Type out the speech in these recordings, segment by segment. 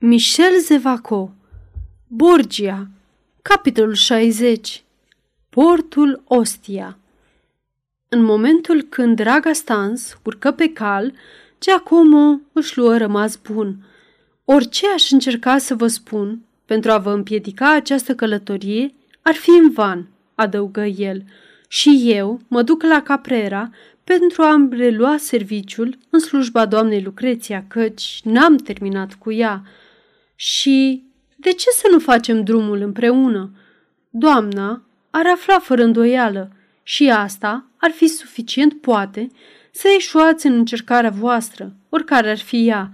Michel Zevaco Borgia Capitolul 60 Portul Ostia În momentul când Draga Stans urcă pe cal, Giacomo își luă rămas bun. Orice aș încerca să vă spun pentru a vă împiedica această călătorie ar fi în van, adăugă el. Și eu mă duc la Caprera pentru a-mi relua serviciul în slujba doamnei Lucreția, căci n-am terminat cu ea. Și de ce să nu facem drumul împreună? Doamna ar afla fără îndoială și asta ar fi suficient, poate, să ieșuați în încercarea voastră, oricare ar fi ea.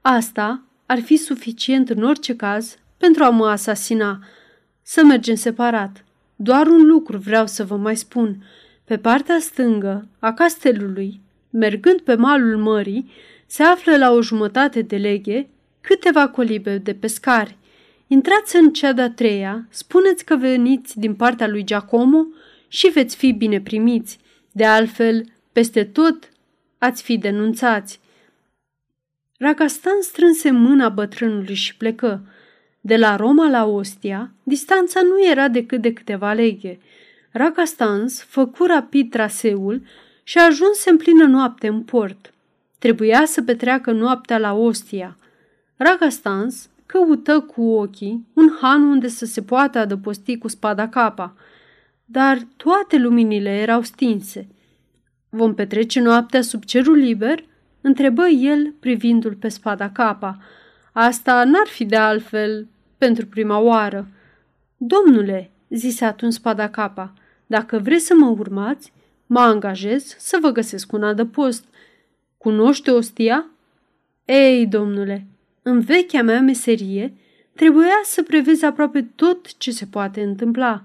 Asta ar fi suficient în orice caz pentru a mă asasina. Să mergem separat. Doar un lucru vreau să vă mai spun. Pe partea stângă a castelului, mergând pe malul mării, se află la o jumătate de leghe câteva colibe de pescari. Intrați în cea de-a treia, spuneți că veniți din partea lui Giacomo și veți fi bine primiți. De altfel, peste tot ați fi denunțați. Ragastan strânse mâna bătrânului și plecă. De la Roma la Ostia, distanța nu era decât de câteva leghe. Ragastans făcu rapid traseul și ajunse în plină noapte în port. Trebuia să petreacă noaptea la Ostia. Ragastans căută cu ochii un han unde să se poată adăposti cu spada capa, dar toate luminile erau stinse. Vom petrece noaptea sub cerul liber?" întrebă el privindu-l pe spada capa. Asta n-ar fi de altfel pentru prima oară. Domnule, zise atunci spada capa, dacă vreți să mă urmați, mă angajez să vă găsesc un adăpost. Cunoște ostia? Ei, domnule, în vechea mea meserie, trebuia să prevezi aproape tot ce se poate întâmpla.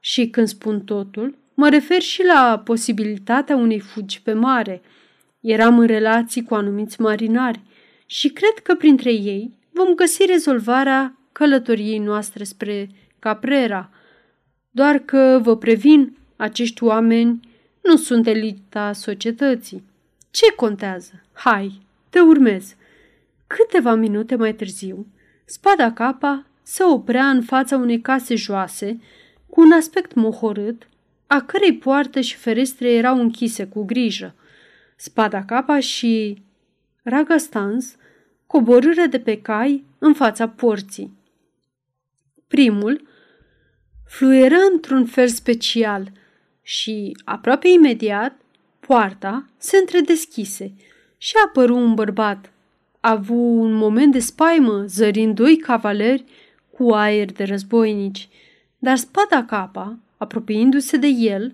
Și când spun totul, mă refer și la posibilitatea unei fugi pe mare. Eram în relații cu anumiți marinari și cred că printre ei vom găsi rezolvarea călătoriei noastre spre Caprera. Doar că, vă previn, acești oameni nu sunt elita societății. Ce contează? Hai, te urmez. Câteva minute mai târziu, spada capa se oprea în fața unei case joase, cu un aspect mohorât, a cărei poartă și ferestre erau închise cu grijă. Spada capa și Ragastans coborâre de pe cai în fața porții. Primul fluieră într-un fel special și, aproape imediat, poarta se întredeschise și apăru un bărbat a avut un moment de spaimă, zărind doi cavaleri cu aer de războinici, dar spada capa, apropiindu-se de el,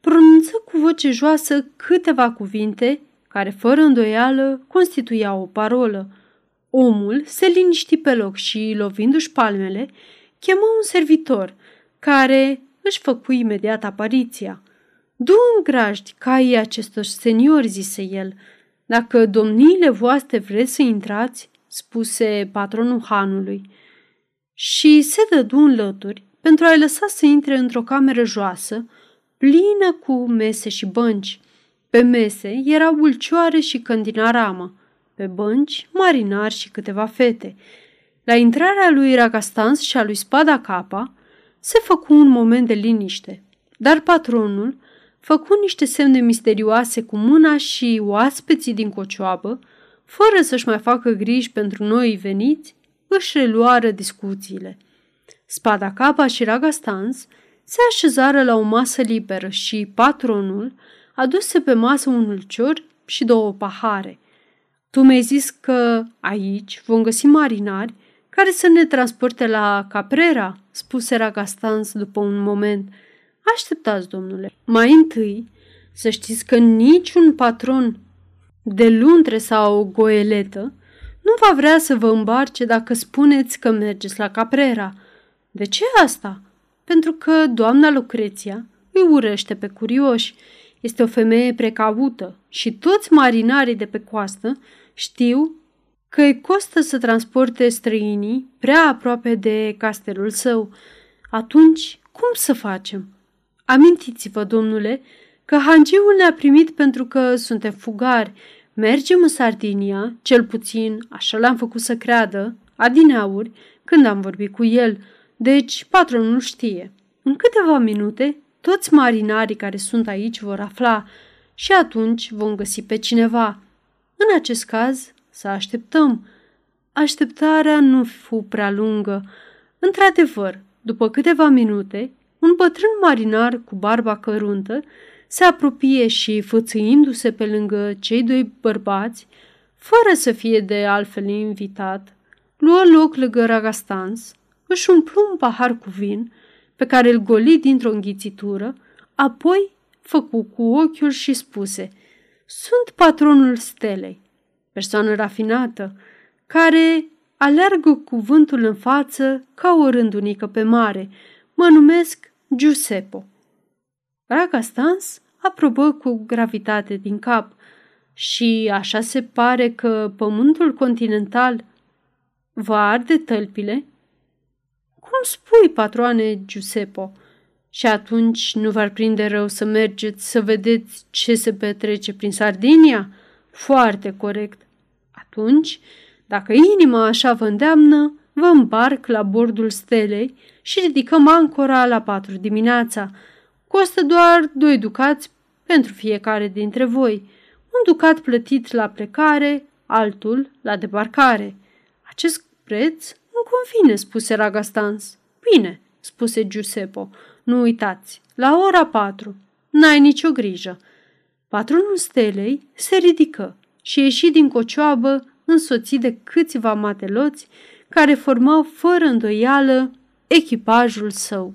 pronunță cu voce joasă câteva cuvinte care, fără îndoială, constituiau o parolă. Omul se liniști pe loc și, lovindu-și palmele, chemă un servitor, care își făcu imediat apariția. Du în grajdi caii acestor seniori, zise el, dacă domniile voastre vreți să intrați, spuse patronul hanului. Și se dădu în lături pentru a-i lăsa să intre într-o cameră joasă, plină cu mese și bănci. Pe mese erau ulcioare și căndinaramă, pe bănci marinari și câteva fete. La intrarea lui Ragastans și a lui Spada Capa se făcu un moment de liniște, dar patronul făcu niște semne misterioase cu mâna și oaspeții din cocioabă, fără să-și mai facă griji pentru noi veniți, își reluară discuțiile. Spada Capa și Ragastans se așezară la o masă liberă și patronul aduse pe masă un ulcior și două pahare. Tu mi-ai zis că aici vom găsi marinari care să ne transporte la Caprera, spuse Ragastans după un moment – Așteptați, domnule. Mai întâi, să știți că niciun patron de luntre sau goeletă nu va vrea să vă îmbarce dacă spuneți că mergeți la Caprera. De ce asta? Pentru că doamna Lucreția îi urăște pe curioși. Este o femeie precaută și toți marinarii de pe coastă știu că îi costă să transporte străinii prea aproape de castelul său. Atunci, cum să facem? Amintiți-vă, domnule, că hangiul ne-a primit pentru că suntem fugari. Mergem în Sardinia, cel puțin, așa l-am făcut să creadă, Adineauri, când am vorbit cu el, deci patronul știe. În câteva minute, toți marinarii care sunt aici vor afla și atunci vom găsi pe cineva. În acest caz, să așteptăm. Așteptarea nu fu prea lungă. Într-adevăr, după câteva minute, un bătrân marinar cu barba căruntă se apropie și, fățâindu-se pe lângă cei doi bărbați, fără să fie de altfel invitat, luă loc lângă Ragastans, își umplu un pahar cu vin, pe care îl goli dintr-o înghițitură, apoi făcu cu ochiul și spuse Sunt patronul stelei, persoană rafinată, care aleargă cuvântul în față ca o rândunică pe mare. Mă numesc Giuseppe. Ragastans aprobă cu gravitate din cap. Și așa se pare că pământul continental va arde tălpile? Cum spui, patroane Giuseppe? Și atunci nu v-ar prinde rău să mergeți să vedeți ce se petrece prin Sardinia? Foarte corect. Atunci, dacă inima așa vă îndeamnă, vă îmbarc la bordul stelei și ridicăm ancora la patru dimineața. Costă doar doi ducați pentru fiecare dintre voi. Un ducat plătit la plecare, altul la debarcare. Acest preț nu convine, spuse Ragastans. Bine, spuse Giuseppe. Nu uitați, la ora patru. N-ai nicio grijă. Patronul stelei se ridică și ieși din cocioabă însoțit de câțiva mateloți care formau fără îndoială echipajul său.